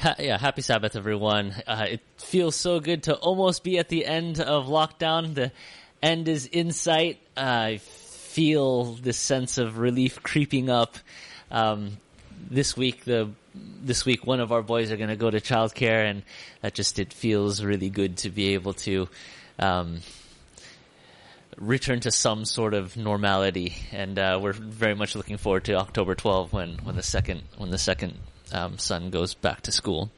Ha- yeah, happy Sabbath, everyone. Uh, it feels so good to almost be at the end of lockdown. The end is in sight. Uh, I feel this sense of relief creeping up. Um, this week, the this week, one of our boys are going to go to childcare, and that just it feels really good to be able to um, return to some sort of normality. And uh, we're very much looking forward to October 12 when when the second when the second um, son goes back to school.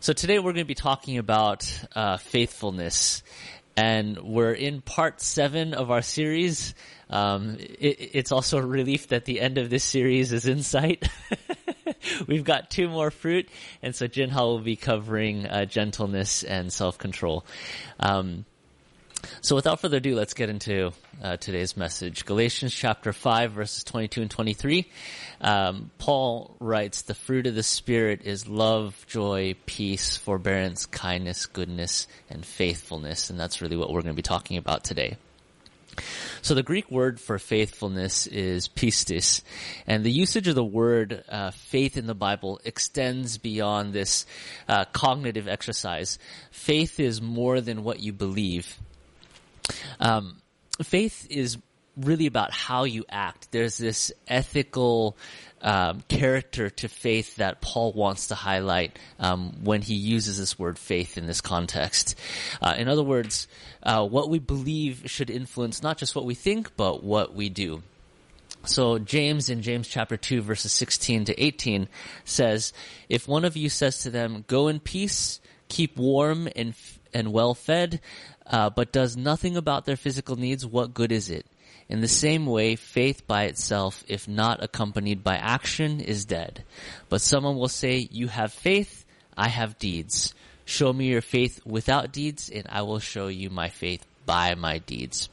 So today we're going to be talking about uh, faithfulness, and we're in part seven of our series. Um, it, it's also a relief that the end of this series is in sight. We've got two more fruit, and so Jinhao will be covering uh, gentleness and self-control. Um, so without further ado, let's get into uh, today's message. Galatians chapter 5 verses 22 and 23. Um, Paul writes, the fruit of the Spirit is love, joy, peace, forbearance, kindness, goodness, and faithfulness. And that's really what we're going to be talking about today. So the Greek word for faithfulness is pistis, and the usage of the word uh, faith in the Bible extends beyond this uh, cognitive exercise. Faith is more than what you believe. Um, faith is really about how you act. There's this ethical um, character to faith that Paul wants to highlight um, when he uses this word faith in this context. Uh, in other words, uh, what we believe should influence not just what we think, but what we do. So James in James chapter 2 verses 16 to 18 says, If one of you says to them, go in peace, keep warm and, and well fed, uh, but does nothing about their physical needs, what good is it? In the same way, faith by itself, if not accompanied by action, is dead. But someone will say, you have faith, I have deeds. Show me your faith without deeds, and I will show you my faith by my deeds.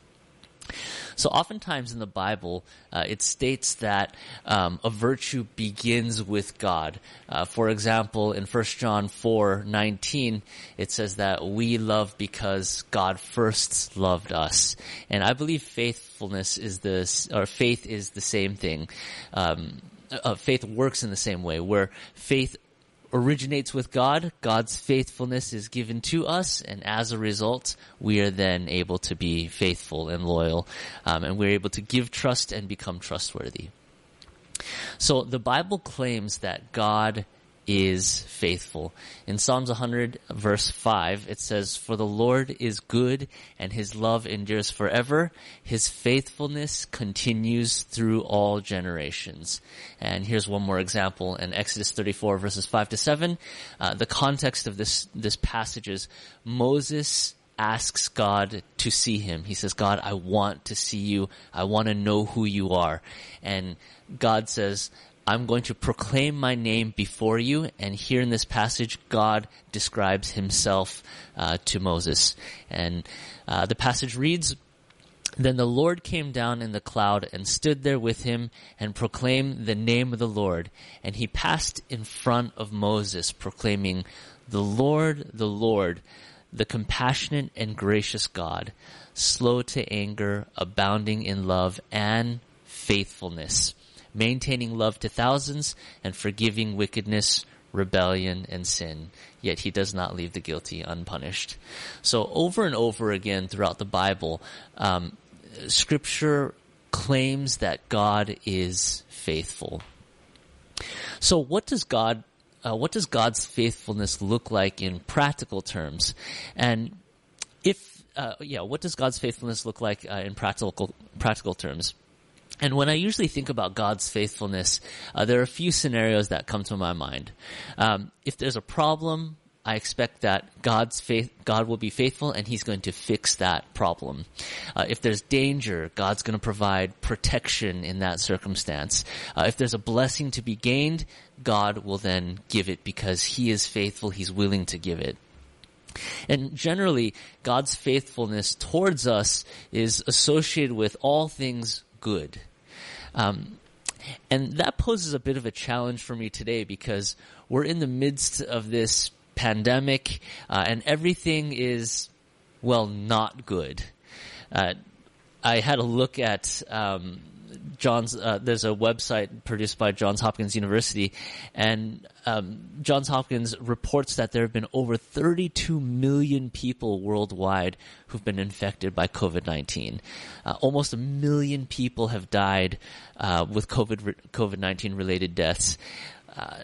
So oftentimes in the Bible, uh, it states that um, a virtue begins with God. Uh, for example, in 1 John 4, 19, it says that we love because God first loved us. And I believe faithfulness is this, or faith is the same thing. Um, uh, faith works in the same way, where faith originates with God. God's faithfulness is given to us, and as a result, we are then able to be faithful and loyal, um, and we're able to give trust and become trustworthy. So the Bible claims that God is faithful. In Psalms 100 verse 5, it says, For the Lord is good and his love endures forever. His faithfulness continues through all generations. And here's one more example in Exodus 34 verses 5 to 7. Uh, the context of this, this passage is Moses asks God to see him. He says, God, I want to see you. I want to know who you are. And God says, I'm going to proclaim my name before you. And here in this passage, God describes himself uh, to Moses. And uh, the passage reads, Then the Lord came down in the cloud and stood there with him and proclaimed the name of the Lord. And he passed in front of Moses, proclaiming, The Lord, the Lord, the compassionate and gracious God, slow to anger, abounding in love and faithfulness maintaining love to thousands, and forgiving wickedness, rebellion, and sin. Yet he does not leave the guilty unpunished. So over and over again throughout the Bible, um, Scripture claims that God is faithful. So what does God uh, what does God's faithfulness look like in practical terms? And if uh, yeah, what does God's faithfulness look like uh, in practical practical terms? And when I usually think about God's faithfulness, uh, there are a few scenarios that come to my mind. Um, if there's a problem, I expect that God's faith, God will be faithful and He's going to fix that problem. Uh, if there's danger, God's going to provide protection in that circumstance. Uh, if there's a blessing to be gained, God will then give it because He is faithful. He's willing to give it. And generally, God's faithfulness towards us is associated with all things good. Um, and that poses a bit of a challenge for me today because we're in the midst of this pandemic uh, and everything is, well, not good. Uh, I had a look at um, Johns. Uh, there's a website produced by Johns Hopkins University, and um, Johns Hopkins reports that there have been over 32 million people worldwide who've been infected by COVID-19. Uh, almost a million people have died uh, with COVID COVID-19 related deaths. Uh,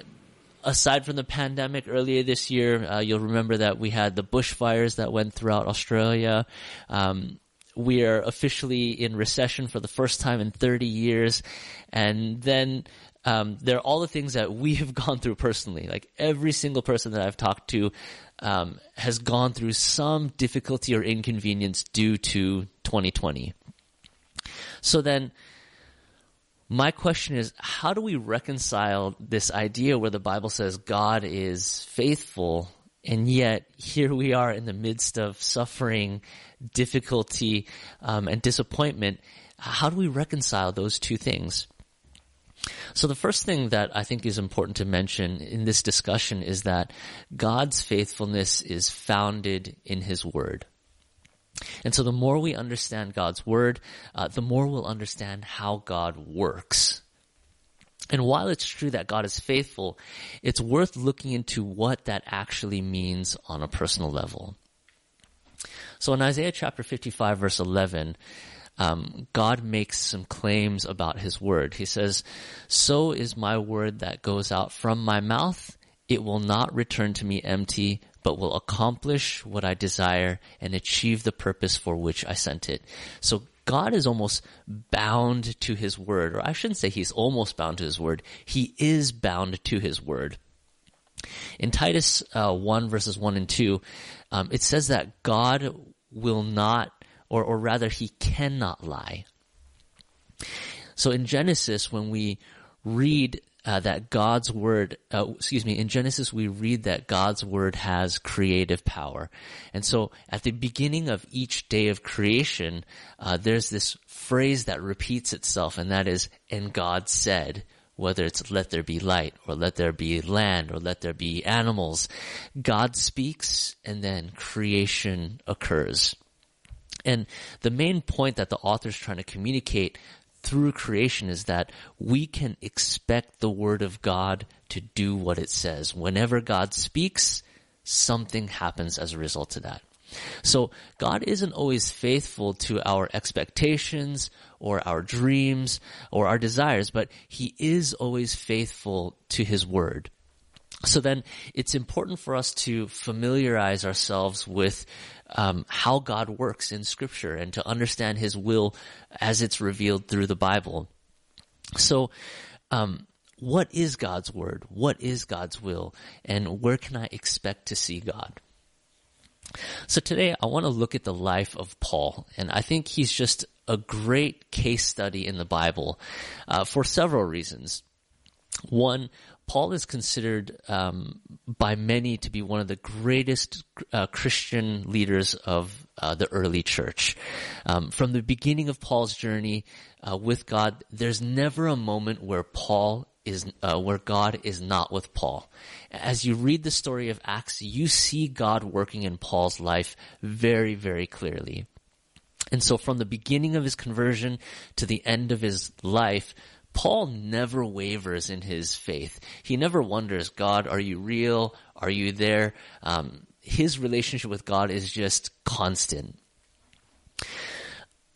aside from the pandemic earlier this year, uh, you'll remember that we had the bushfires that went throughout Australia. Um, we are officially in recession for the first time in 30 years. And then um, there are all the things that we have gone through personally. Like every single person that I've talked to um, has gone through some difficulty or inconvenience due to 2020. So then, my question is, how do we reconcile this idea where the Bible says God is faithful and yet here we are in the midst of suffering, difficulty, um, and disappointment. How do we reconcile those two things? So the first thing that I think is important to mention in this discussion is that God's faithfulness is founded in His Word. And so the more we understand God's Word, uh, the more we'll understand how God works. And while it's true that God is faithful, it's worth looking into what that actually means on a personal level. So in Isaiah chapter 55 verse 11, um, God makes some claims about his word. He says, So is my word that goes out from my mouth. It will not return to me empty, but will accomplish what I desire and achieve the purpose for which I sent it. So God is almost bound to his word, or I shouldn't say he's almost bound to his word. He is bound to his word. In Titus uh, 1 verses 1 and 2, um, it says that God will not, or, or rather he cannot lie. So in Genesis, when we read uh, that God's word, uh, excuse me, in Genesis we read that God's word has creative power. And so at the beginning of each day of creation, uh, there's this phrase that repeats itself and that is, and God said, whether it's let there be light or let there be land or let there be animals. God speaks and then creation occurs. And the main point that the author is trying to communicate through creation is that we can expect the word of God to do what it says. Whenever God speaks, something happens as a result of that. So God isn't always faithful to our expectations or our dreams or our desires, but He is always faithful to His word. So then it's important for us to familiarize ourselves with um, how God works in Scripture and to understand His will as it's revealed through the Bible. So, um, what is God's word? What is God's will? And where can I expect to see God? So today I want to look at the life of Paul, and I think he's just a great case study in the Bible uh, for several reasons. One, Paul is considered um, by many to be one of the greatest uh, Christian leaders of uh, the early church. Um, from the beginning of Paul's journey uh, with God, there's never a moment where Paul is uh, where God is not with Paul. As you read the story of Acts, you see God working in Paul's life very, very clearly. And so from the beginning of his conversion to the end of his life, Paul never wavers in his faith. He never wonders, God, are you real? Are you there? Um, his relationship with God is just constant.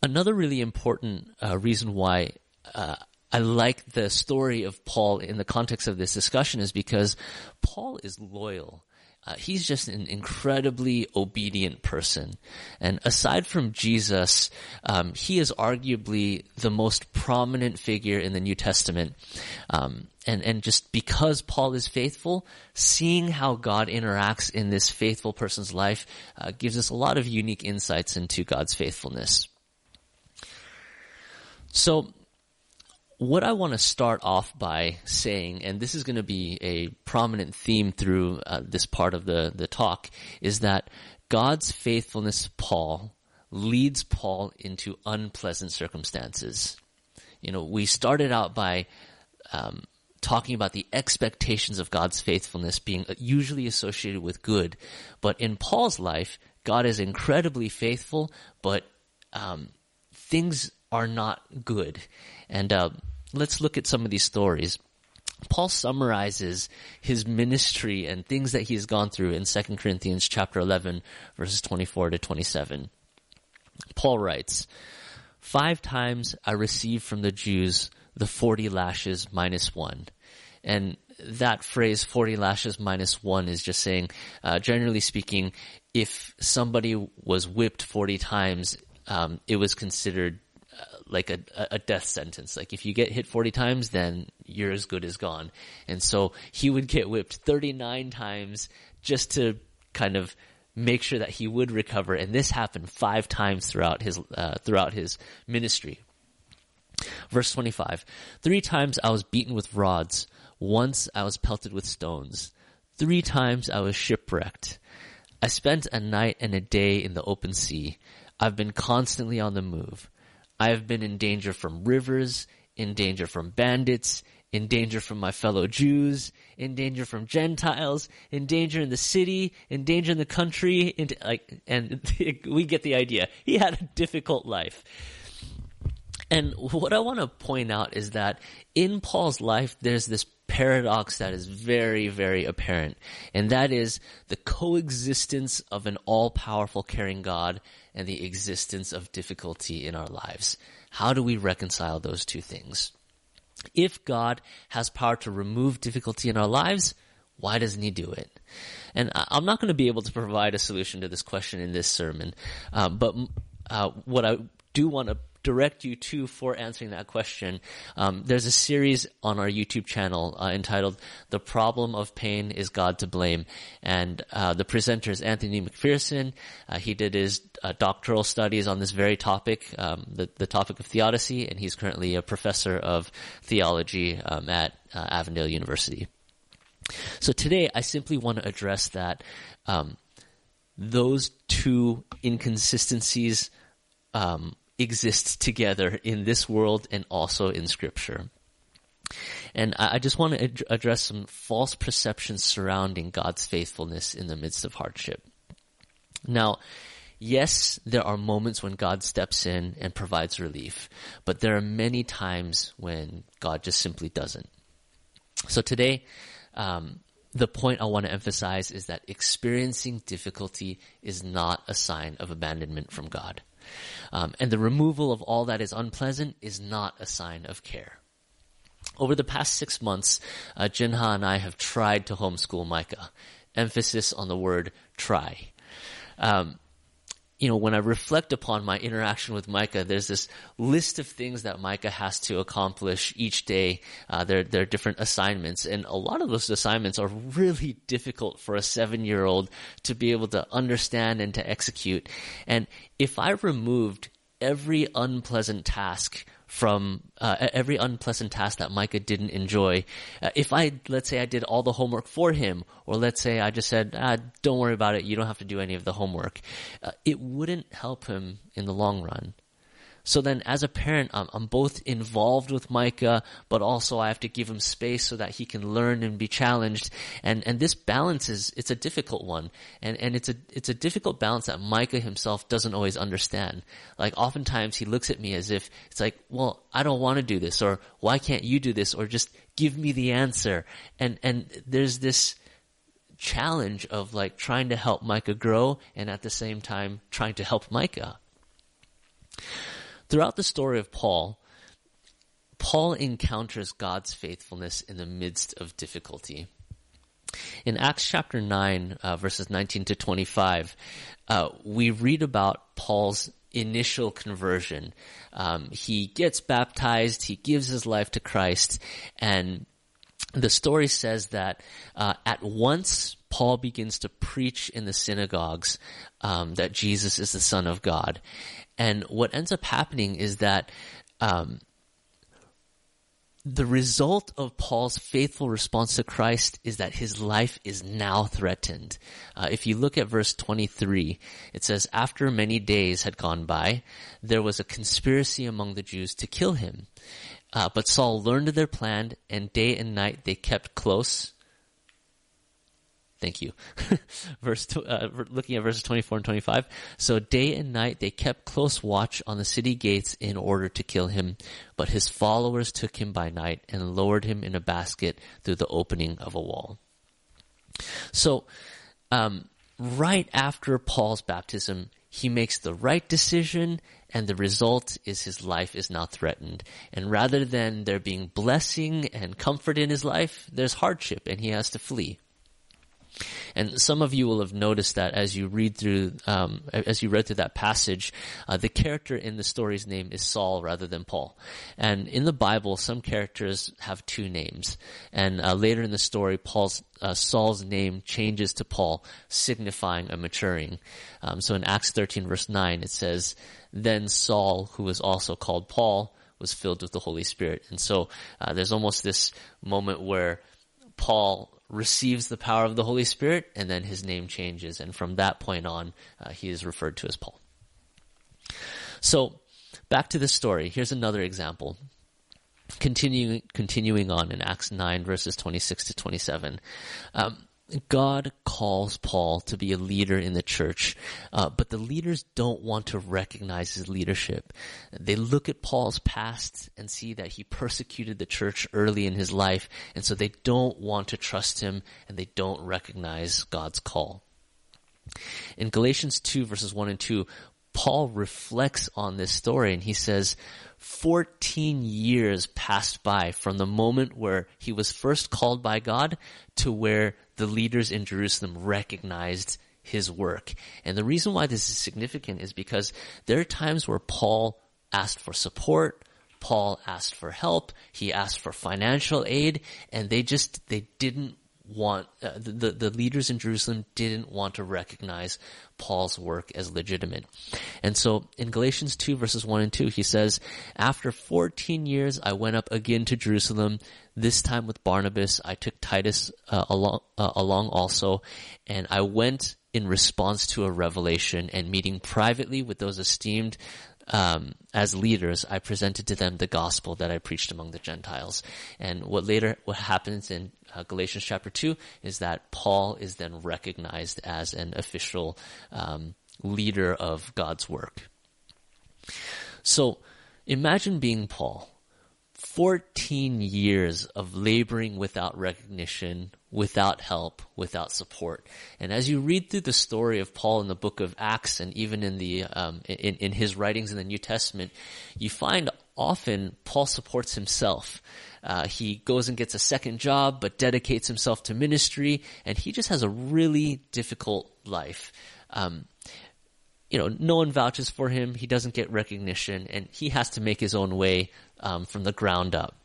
Another really important uh, reason why uh, I like the story of Paul in the context of this discussion is because Paul is loyal. Uh, he's just an incredibly obedient person. And aside from Jesus, um, he is arguably the most prominent figure in the New Testament. Um, and, and just because Paul is faithful, seeing how God interacts in this faithful person's life uh, gives us a lot of unique insights into God's faithfulness. So, what I want to start off by saying, and this is going to be a prominent theme through uh, this part of the, the talk, is that God's faithfulness Paul leads Paul into unpleasant circumstances. You know, we started out by um, talking about the expectations of God's faithfulness being usually associated with good, but in Paul's life, God is incredibly faithful, but um, things are not good. And uh, let's look at some of these stories. Paul summarizes his ministry and things that he has gone through in 2 Corinthians chapter 11 verses 24 to 27. Paul writes, Five times I received from the Jews the 40 lashes minus one. And that phrase 40 lashes minus one is just saying, uh, generally speaking, if somebody was whipped 40 times, um, it was considered like a, a death sentence. Like if you get hit 40 times, then you're as good as gone. And so he would get whipped 39 times just to kind of make sure that he would recover. And this happened five times throughout his, uh, throughout his ministry. Verse 25. Three times I was beaten with rods. Once I was pelted with stones. Three times I was shipwrecked. I spent a night and a day in the open sea. I've been constantly on the move. I have been in danger from rivers, in danger from bandits, in danger from my fellow Jews, in danger from Gentiles, in danger in the city, in danger in the country, like, and we get the idea. He had a difficult life. And what I want to point out is that in Paul's life, there's this paradox that is very, very apparent. And that is the coexistence of an all-powerful caring God and the existence of difficulty in our lives. How do we reconcile those two things? If God has power to remove difficulty in our lives, why doesn't he do it? And I'm not going to be able to provide a solution to this question in this sermon, uh, but uh, what I do want to direct you to for answering that question. Um, there's a series on our YouTube channel uh, entitled "The Problem of Pain Is God to Blame," and uh, the presenter is Anthony McPherson. Uh, he did his uh, doctoral studies on this very topic, um, the, the topic of theodicy, and he's currently a professor of theology um, at uh, Avondale University. So today, I simply want to address that um, those two inconsistencies um, exist together in this world and also in scripture. And I just want to ad- address some false perceptions surrounding God's faithfulness in the midst of hardship. Now, yes, there are moments when God steps in and provides relief, but there are many times when God just simply doesn't. So today, um, the point I want to emphasize is that experiencing difficulty is not a sign of abandonment from God. Um, and the removal of all that is unpleasant is not a sign of care. Over the past six months, uh, Jinha and I have tried to homeschool Micah. Emphasis on the word try. Um, you know, when I reflect upon my interaction with Micah, there's this list of things that Micah has to accomplish each day. Uh, there, there are different assignments, and a lot of those assignments are really difficult for a seven-year-old to be able to understand and to execute. And if I removed every unpleasant task from uh, every unpleasant task that Micah didn't enjoy. Uh, if I, let's say I did all the homework for him, or let's say I just said, ah, don't worry about it, you don't have to do any of the homework, uh, it wouldn't help him in the long run. So then as a parent, I'm, I'm, both involved with Micah, but also I have to give him space so that he can learn and be challenged. And, and this balance is, it's a difficult one. And, and it's a, it's a difficult balance that Micah himself doesn't always understand. Like oftentimes he looks at me as if it's like, well, I don't want to do this or why can't you do this or just give me the answer. And, and there's this, challenge of like trying to help Micah grow and at the same time trying to help Micah. Throughout the story of Paul, Paul encounters God's faithfulness in the midst of difficulty. In Acts chapter 9, uh, verses 19 to 25, uh, we read about Paul's initial conversion. Um, he gets baptized, he gives his life to Christ, and the story says that uh, at once Paul begins to preach in the synagogues um, that Jesus is the Son of God. And what ends up happening is that um, the result of Paul's faithful response to Christ is that his life is now threatened. Uh, if you look at verse 23, it says, After many days had gone by, there was a conspiracy among the Jews to kill him. Uh, but Saul learned of their plan, and day and night they kept close Thank you. Verse, uh, looking at verses 24 and 25. So day and night they kept close watch on the city gates in order to kill him. But his followers took him by night and lowered him in a basket through the opening of a wall. So, um, right after Paul's baptism, he makes the right decision and the result is his life is not threatened. And rather than there being blessing and comfort in his life, there's hardship and he has to flee. And some of you will have noticed that as you read through, um, as you read through that passage, uh, the character in the story's name is Saul rather than Paul. And in the Bible, some characters have two names. And uh, later in the story, Paul's uh, Saul's name changes to Paul, signifying a maturing. Um, so in Acts 13 verse 9, it says, "Then Saul, who was also called Paul, was filled with the Holy Spirit." And so uh, there's almost this moment where Paul receives the power of the Holy Spirit, and then his name changes. And from that point on, uh, he is referred to as Paul. So, back to the story. Here's another example. Continuing, continuing on in Acts 9 verses 26 to 27. Um, God calls Paul to be a leader in the church, uh, but the leaders don't want to recognize his leadership. They look at Paul's past and see that he persecuted the church early in his life, and so they don't want to trust him and they don't recognize God's call. In Galatians 2 verses 1 and 2, Paul reflects on this story and he says, 14 years passed by from the moment where he was first called by God to where the leaders in Jerusalem recognized his work. And the reason why this is significant is because there are times where Paul asked for support, Paul asked for help, he asked for financial aid, and they just, they didn't want uh, the the leaders in Jerusalem didn't want to recognize Paul's work as legitimate. And so in Galatians 2 verses 1 and 2 he says, "After 14 years I went up again to Jerusalem, this time with Barnabas. I took Titus uh, along uh, along also, and I went in response to a revelation and meeting privately with those esteemed um, as leaders, I presented to them the gospel that I preached among the Gentiles. And what later, what happens in uh, Galatians chapter 2 is that Paul is then recognized as an official um, leader of God's work. So imagine being Paul. 14 years of laboring without recognition, without help, without support. And as you read through the story of Paul in the book of Acts and even in the, um, in, in his writings in the New Testament, you find often Paul supports himself. Uh, he goes and gets a second job, but dedicates himself to ministry, and he just has a really difficult life. Um, you know, no one vouches for him. He doesn't get recognition, and he has to make his own way um, from the ground up.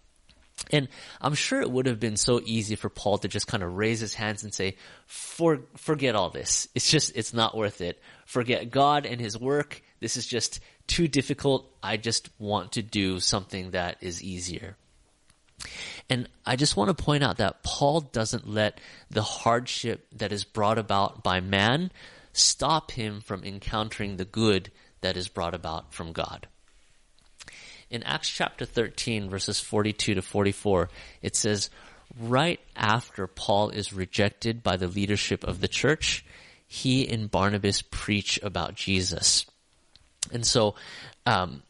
And I'm sure it would have been so easy for Paul to just kind of raise his hands and say, for, forget all this. It's just, it's not worth it. Forget God and his work. This is just too difficult. I just want to do something that is easier. And I just want to point out that Paul doesn't let the hardship that is brought about by man stop him from encountering the good that is brought about from God. In Acts chapter 13 verses 42 to 44, it says, right after Paul is rejected by the leadership of the church, he and Barnabas preach about Jesus. And so, um,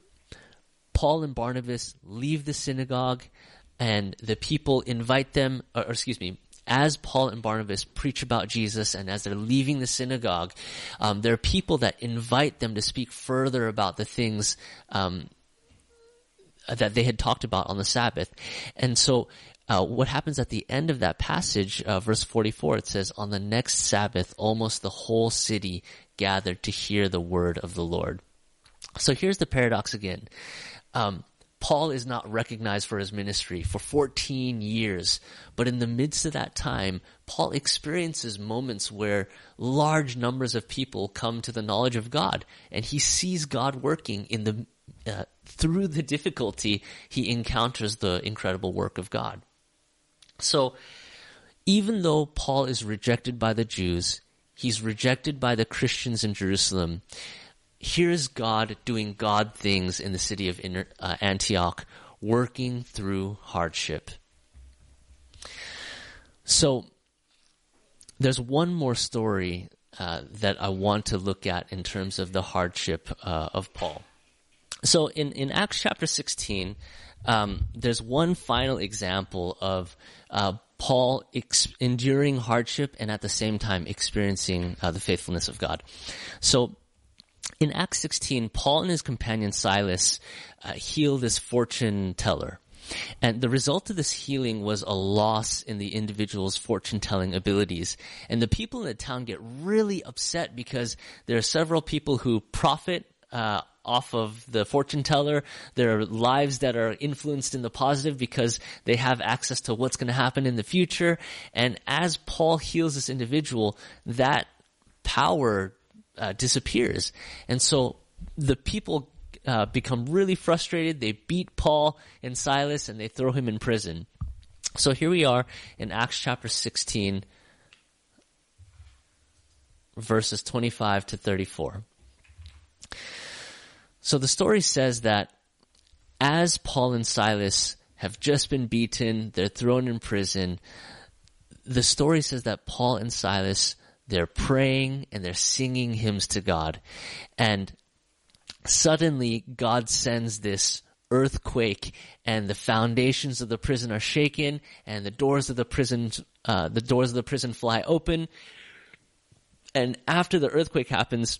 Paul and Barnabas leave the synagogue and the people invite them, or, excuse me, as Paul and Barnabas preach about Jesus and as they're leaving the synagogue, um, there are people that invite them to speak further about the things um, that they had talked about on the Sabbath. And so uh, what happens at the end of that passage, uh, verse 44, it says, On the next Sabbath, almost the whole city gathered to hear the word of the Lord. So here's the paradox again. Um, Paul is not recognized for his ministry for 14 years, but in the midst of that time, Paul experiences moments where large numbers of people come to the knowledge of God, and he sees God working in the uh, through the difficulty, he encounters the incredible work of God. So, even though Paul is rejected by the Jews, he's rejected by the Christians in Jerusalem, here's God doing God things in the city of uh, Antioch, working through hardship. So, there's one more story uh, that I want to look at in terms of the hardship uh, of Paul. So in, in Acts chapter 16, um, there's one final example of uh, Paul ex- enduring hardship and at the same time experiencing uh, the faithfulness of God. So in Acts 16, Paul and his companion Silas uh, heal this fortune teller. And the result of this healing was a loss in the individual's fortune telling abilities. And the people in the town get really upset because there are several people who profit uh, off of the fortune teller. There are lives that are influenced in the positive because they have access to what's going to happen in the future. And as Paul heals this individual, that power uh, disappears. And so the people uh, become really frustrated. They beat Paul and Silas and they throw him in prison. So here we are in Acts chapter 16, verses 25 to 34. So the story says that as Paul and Silas have just been beaten, they're thrown in prison, the story says that Paul and Silas, they're praying and they're singing hymns to God. And suddenly God sends this earthquake and the foundations of the prison are shaken and the doors of the prison, uh, the doors of the prison fly open. And after the earthquake happens,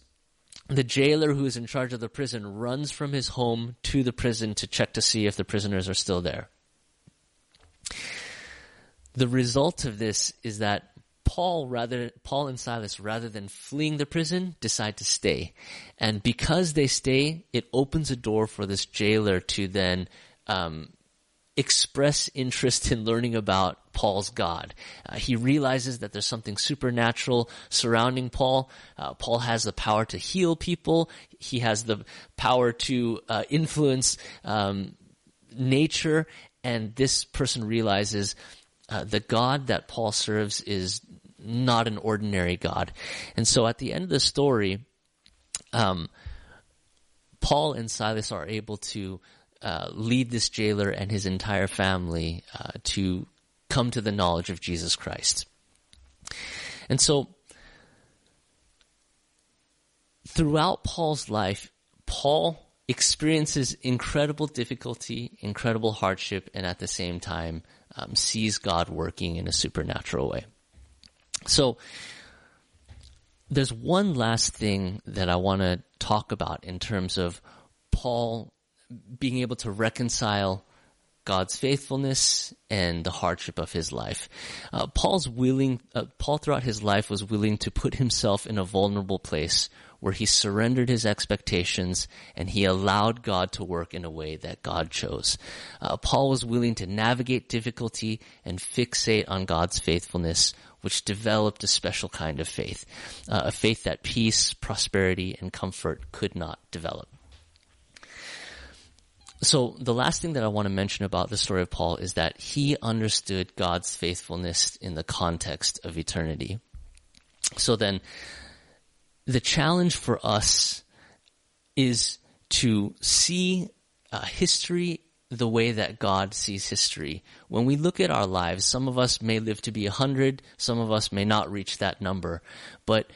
the jailer who is in charge of the prison runs from his home to the prison to check to see if the prisoners are still there. The result of this is that Paul rather Paul and Silas rather than fleeing the prison decide to stay. And because they stay, it opens a door for this jailer to then um, express interest in learning about Paul's God. Uh, he realizes that there's something supernatural surrounding Paul. Uh, Paul has the power to heal people. He has the power to uh, influence um, nature, and this person realizes uh, the God that Paul serves is not an ordinary God. And so, at the end of the story, um, Paul and Silas are able to uh, lead this jailer and his entire family uh, to come to the knowledge of Jesus Christ. And so, throughout Paul's life, Paul experiences incredible difficulty, incredible hardship, and at the same time um, sees God working in a supernatural way. So, there's one last thing that I want to talk about in terms of Paul being able to reconcile God's faithfulness and the hardship of his life. Uh, Paul's willing, uh, Paul throughout his life was willing to put himself in a vulnerable place where he surrendered his expectations and he allowed God to work in a way that God chose. Uh, Paul was willing to navigate difficulty and fixate on God's faithfulness, which developed a special kind of faith, uh, a faith that peace, prosperity, and comfort could not develop. So the last thing that I want to mention about the story of Paul is that he understood God's faithfulness in the context of eternity. So then the challenge for us is to see uh, history the way that God sees history. When we look at our lives, some of us may live to be a hundred, some of us may not reach that number, but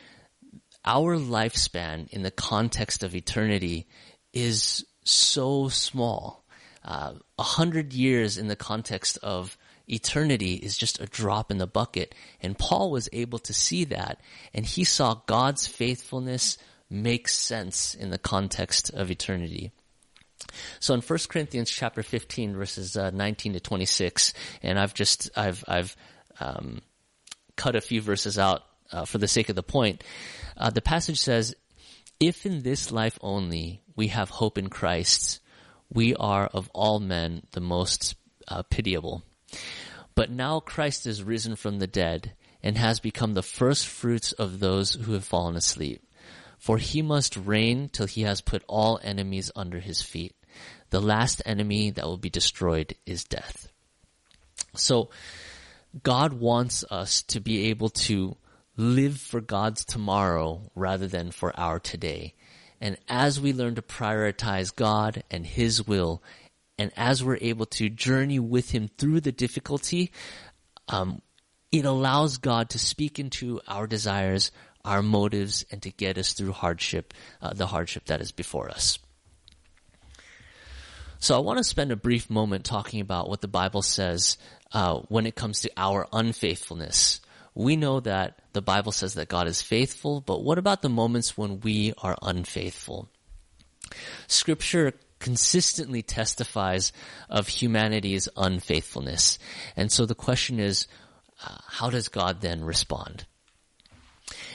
our lifespan in the context of eternity is so small. Uh, a uh, hundred years in the context of eternity is just a drop in the bucket. And Paul was able to see that, and he saw God's faithfulness make sense in the context of eternity. So in 1 Corinthians chapter 15 verses uh, 19 to 26, and I've just, I've, I've, um, cut a few verses out uh, for the sake of the point. Uh, the passage says, if in this life only we have hope in Christ, we are of all men the most uh, pitiable. But now Christ is risen from the dead and has become the first fruits of those who have fallen asleep. For he must reign till he has put all enemies under his feet. The last enemy that will be destroyed is death. So, God wants us to be able to live for God's tomorrow rather than for our today. And as we learn to prioritize God and His will, and as we're able to journey with Him through the difficulty, um, it allows God to speak into our desires, our motives, and to get us through hardship, uh, the hardship that is before us. So I want to spend a brief moment talking about what the Bible says uh, when it comes to our unfaithfulness. We know that the Bible says that God is faithful, but what about the moments when we are unfaithful? Scripture consistently testifies of humanity's unfaithfulness. And so the question is, uh, how does God then respond?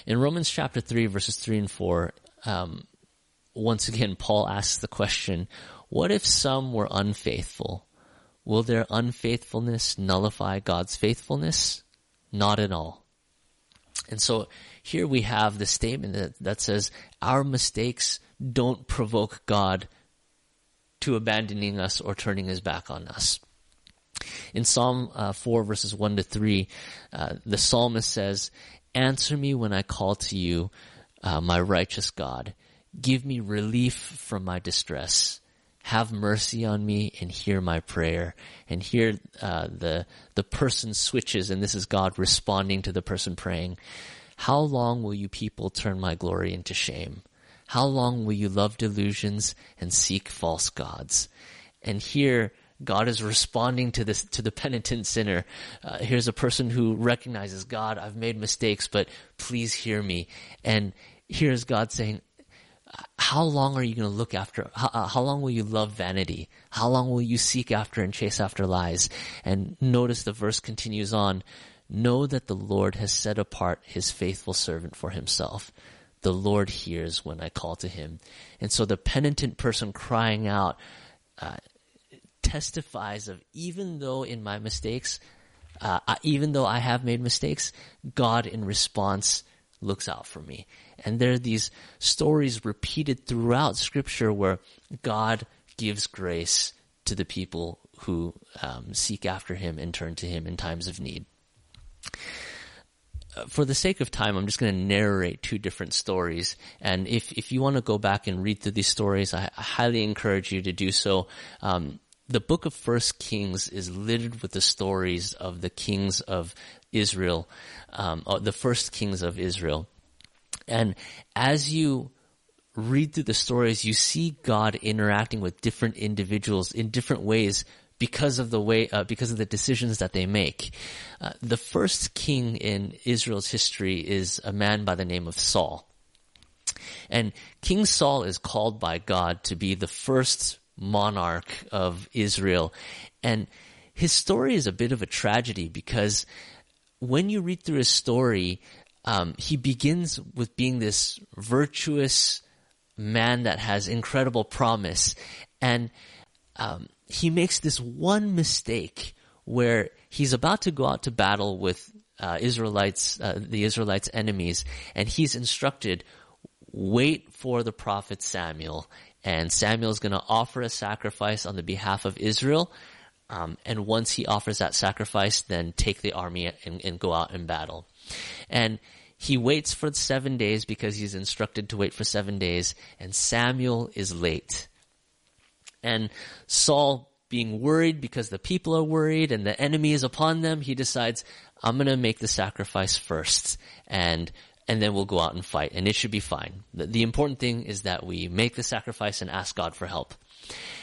In Romans chapter 3, verses 3 and 4, um, once again, Paul asks the question, what if some were unfaithful? Will their unfaithfulness nullify God's faithfulness? Not at all. And so here we have the statement that, that says, our mistakes don't provoke God to abandoning us or turning his back on us. In Psalm uh, 4 verses 1 to 3, uh, the psalmist says, Answer me when I call to you, uh, my righteous God. Give me relief from my distress have mercy on me and hear my prayer. And here, uh, the, the person switches and this is God responding to the person praying. How long will you people turn my glory into shame? How long will you love delusions and seek false gods? And here, God is responding to this, to the penitent sinner. Uh, here's a person who recognizes, God, I've made mistakes, but please hear me. And here's God saying, how long are you going to look after? How, uh, how, long will you love vanity? How long will you seek after and chase after lies? And notice the verse continues on. Know that the Lord has set apart his faithful servant for himself. The Lord hears when I call to him. And so the penitent person crying out uh, testifies of even though in my mistakes, uh, even though I have made mistakes, God in response looks out for me. And there are these stories repeated throughout scripture where God gives grace to the people who um, seek after him and turn to him in times of need. Uh, for the sake of time, I'm just going to narrate two different stories. And if, if you want to go back and read through these stories, I, I highly encourage you to do so. Um, the book of First Kings is littered with the stories of the kings of Israel, um, the first kings of Israel. And as you read through the stories, you see God interacting with different individuals in different ways because of the way, uh, because of the decisions that they make. Uh, the first king in Israel's history is a man by the name of Saul. And King Saul is called by God to be the first monarch of Israel. And his story is a bit of a tragedy because when you read through his story, um, he begins with being this virtuous man that has incredible promise, and um, he makes this one mistake where he's about to go out to battle with uh, Israelites, uh, the Israelites' enemies, and he's instructed, wait for the prophet Samuel, and Samuel is going to offer a sacrifice on the behalf of Israel. Um, and once he offers that sacrifice, then take the army and, and go out in battle. And he waits for seven days because he's instructed to wait for seven days, and Samuel is late. And Saul, being worried because the people are worried and the enemy is upon them, he decides, I'm gonna make the sacrifice first, and and then we'll go out and fight, and it should be fine. The, the important thing is that we make the sacrifice and ask God for help.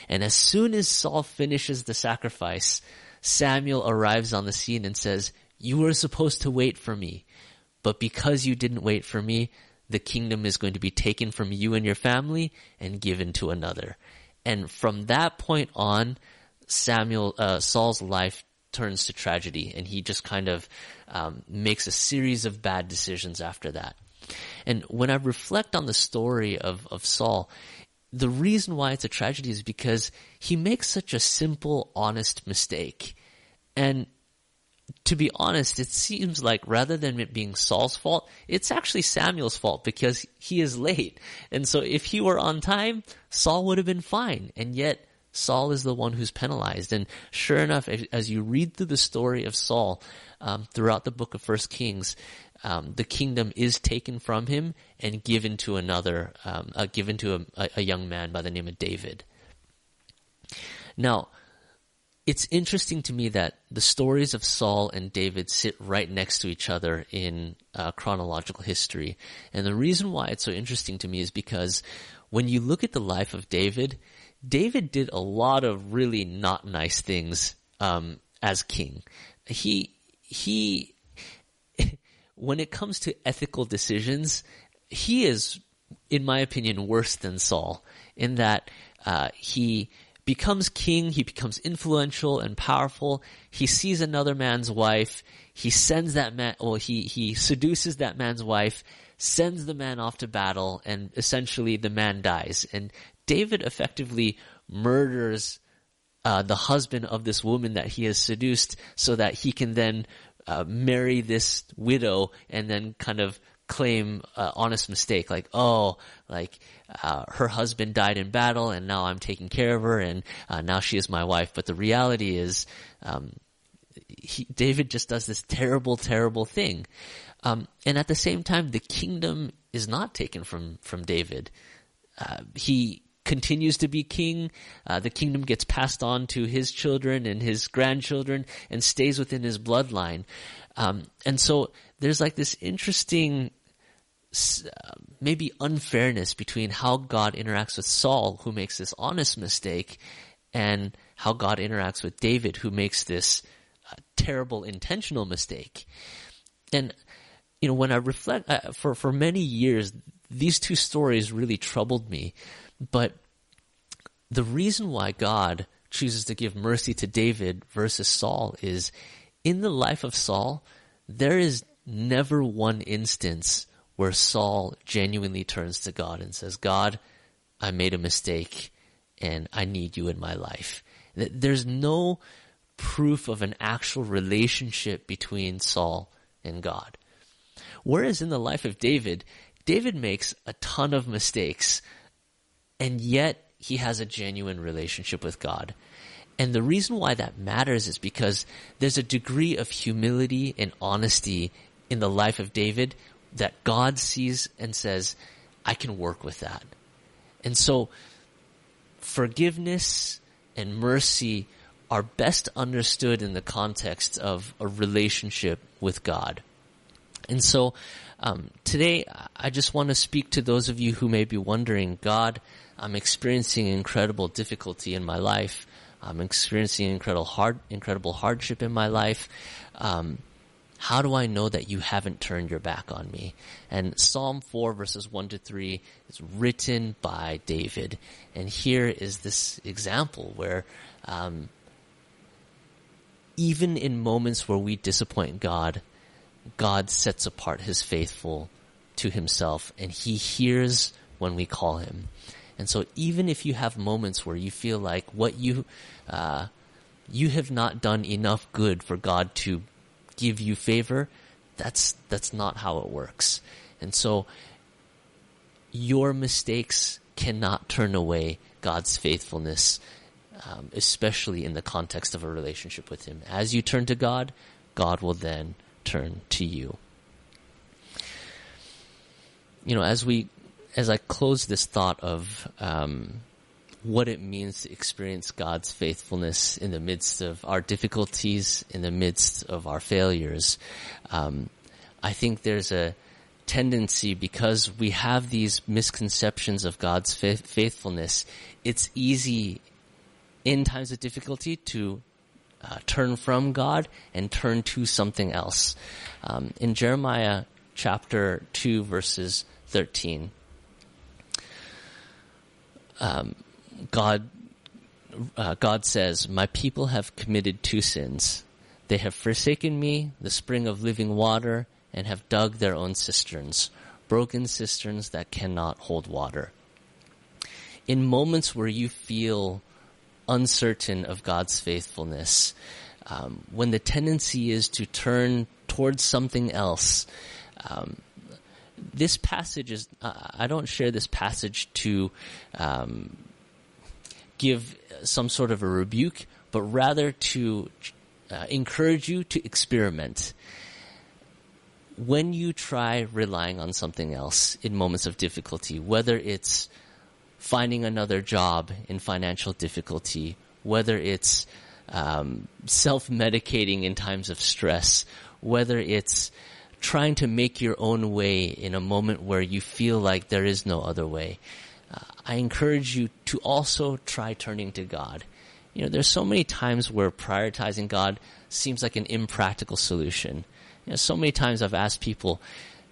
And as soon as Saul finishes the sacrifice, Samuel arrives on the scene and says, You were supposed to wait for me. But because you didn't wait for me, the kingdom is going to be taken from you and your family and given to another. And from that point on, Samuel, uh, Saul's life turns to tragedy and he just kind of um, makes a series of bad decisions after that. And when I reflect on the story of, of Saul, the reason why it's a tragedy is because he makes such a simple, honest mistake. And to be honest, it seems like rather than it being Saul's fault, it's actually Samuel's fault because he is late. And so if he were on time, Saul would have been fine. And yet Saul is the one who's penalized. And sure enough, as you read through the story of Saul um, throughout the book of First Kings, um, the kingdom is taken from him and given to another, um, uh, given to a, a young man by the name of David. Now, it's interesting to me that the stories of Saul and David sit right next to each other in uh, chronological history. And the reason why it's so interesting to me is because when you look at the life of David, David did a lot of really not nice things um, as king. He he when it comes to ethical decisions, he is, in my opinion, worse than Saul in that uh, he becomes king, he becomes influential and powerful. He sees another man's wife. He sends that man, well, he, he seduces that man's wife, sends the man off to battle, and essentially the man dies. And David effectively murders uh, the husband of this woman that he has seduced so that he can then uh, marry this widow and then kind of claim uh, honest mistake like oh like uh, her husband died in battle and now i'm taking care of her and uh, now she is my wife. But the reality is um, he, david just does this terrible terrible thing. Um, and at the same time the kingdom is not taken from from david. Uh, he continues to be king. Uh, the kingdom gets passed on to his children and his grandchildren and stays within his bloodline. Um, and so there's like this interesting, uh, maybe unfairness between how God interacts with Saul, who makes this honest mistake, and how God interacts with David, who makes this uh, terrible intentional mistake. And you know, when I reflect uh, for for many years, these two stories really troubled me but the reason why God chooses to give mercy to David versus Saul is in the life of Saul, there is never one instance where Saul genuinely turns to God and says, God, I made a mistake and I need you in my life. There's no proof of an actual relationship between Saul and God. Whereas in the life of David, David makes a ton of mistakes and yet he has a genuine relationship with God. And the reason why that matters is because there's a degree of humility and honesty in the life of David that God sees and says, I can work with that. And so forgiveness and mercy are best understood in the context of a relationship with God. And so um, today, I just want to speak to those of you who may be wondering, God, I'm experiencing incredible difficulty in my life. I'm experiencing incredible hard, incredible hardship in my life. Um, how do I know that you haven't turned your back on me? And Psalm 4 verses 1 to 3 is written by David. And here is this example where, um, even in moments where we disappoint God, God sets apart his faithful to himself and he hears when we call him. And so even if you have moments where you feel like what you, uh, you have not done enough good for God to give you favor, that's, that's not how it works. And so your mistakes cannot turn away God's faithfulness, um, especially in the context of a relationship with Him. As you turn to God, God will then turn to you. You know, as we as I close this thought of um, what it means to experience God's faithfulness in the midst of our difficulties, in the midst of our failures, um, I think there's a tendency because we have these misconceptions of God's fa- faithfulness. It's easy in times of difficulty to uh, turn from God and turn to something else. Um, in Jeremiah chapter 2 verses 13, um, God uh, God says, "My people have committed two sins. They have forsaken me, the spring of living water, and have dug their own cisterns, broken cisterns that cannot hold water." In moments where you feel uncertain of God's faithfulness, um, when the tendency is to turn towards something else, um, this passage is, uh, I don't share this passage to um, give some sort of a rebuke, but rather to uh, encourage you to experiment. When you try relying on something else in moments of difficulty, whether it's finding another job in financial difficulty, whether it's um, self-medicating in times of stress, whether it's trying to make your own way in a moment where you feel like there is no other way. Uh, I encourage you to also try turning to God. You know, there's so many times where prioritizing God seems like an impractical solution. You know, so many times I've asked people,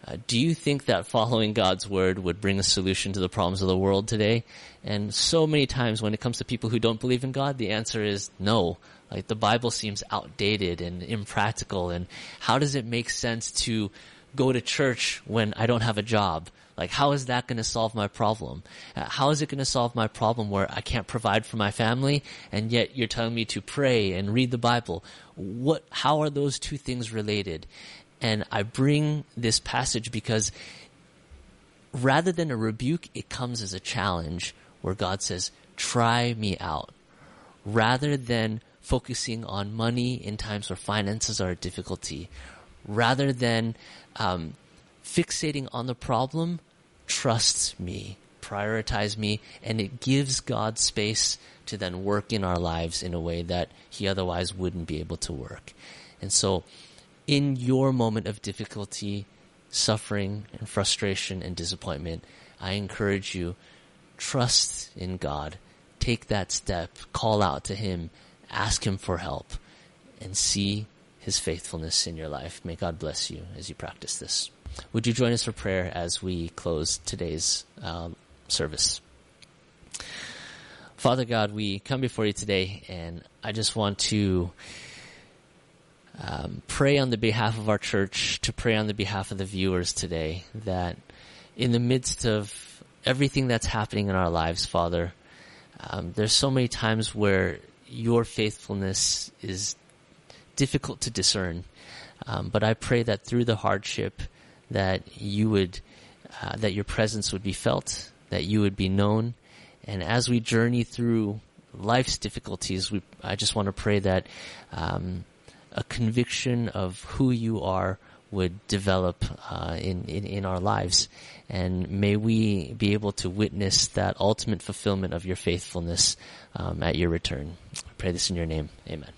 uh, do you think that following God's word would bring a solution to the problems of the world today? And so many times when it comes to people who don't believe in God, the answer is no. Like the Bible seems outdated and impractical and how does it make sense to go to church when I don't have a job? Like how is that going to solve my problem? Uh, how is it going to solve my problem where I can't provide for my family and yet you're telling me to pray and read the Bible? What, how are those two things related? And I bring this passage because rather than a rebuke, it comes as a challenge where God says, try me out. Rather than focusing on money in times where finances are a difficulty, rather than um, fixating on the problem, trust me, prioritize me, and it gives God space to then work in our lives in a way that He otherwise wouldn't be able to work. And so, in your moment of difficulty, suffering, and frustration and disappointment, I encourage you, trust in God. Take that step, call out to Him, ask Him for help, and see His faithfulness in your life. May God bless you as you practice this. Would you join us for prayer as we close today's um, service? Father God, we come before you today, and I just want to um, pray on the behalf of our church, to pray on the behalf of the viewers today, that in the midst of everything that's happening in our lives, Father, um, there's so many times where your faithfulness is difficult to discern. Um, but I pray that through the hardship, that you would, uh, that your presence would be felt, that you would be known, and as we journey through life's difficulties, we, I just want to pray that um, a conviction of who you are would develop uh, in, in, in our lives, and may we be able to witness that ultimate fulfillment of your faithfulness um, at your return. I pray this in your name, Amen.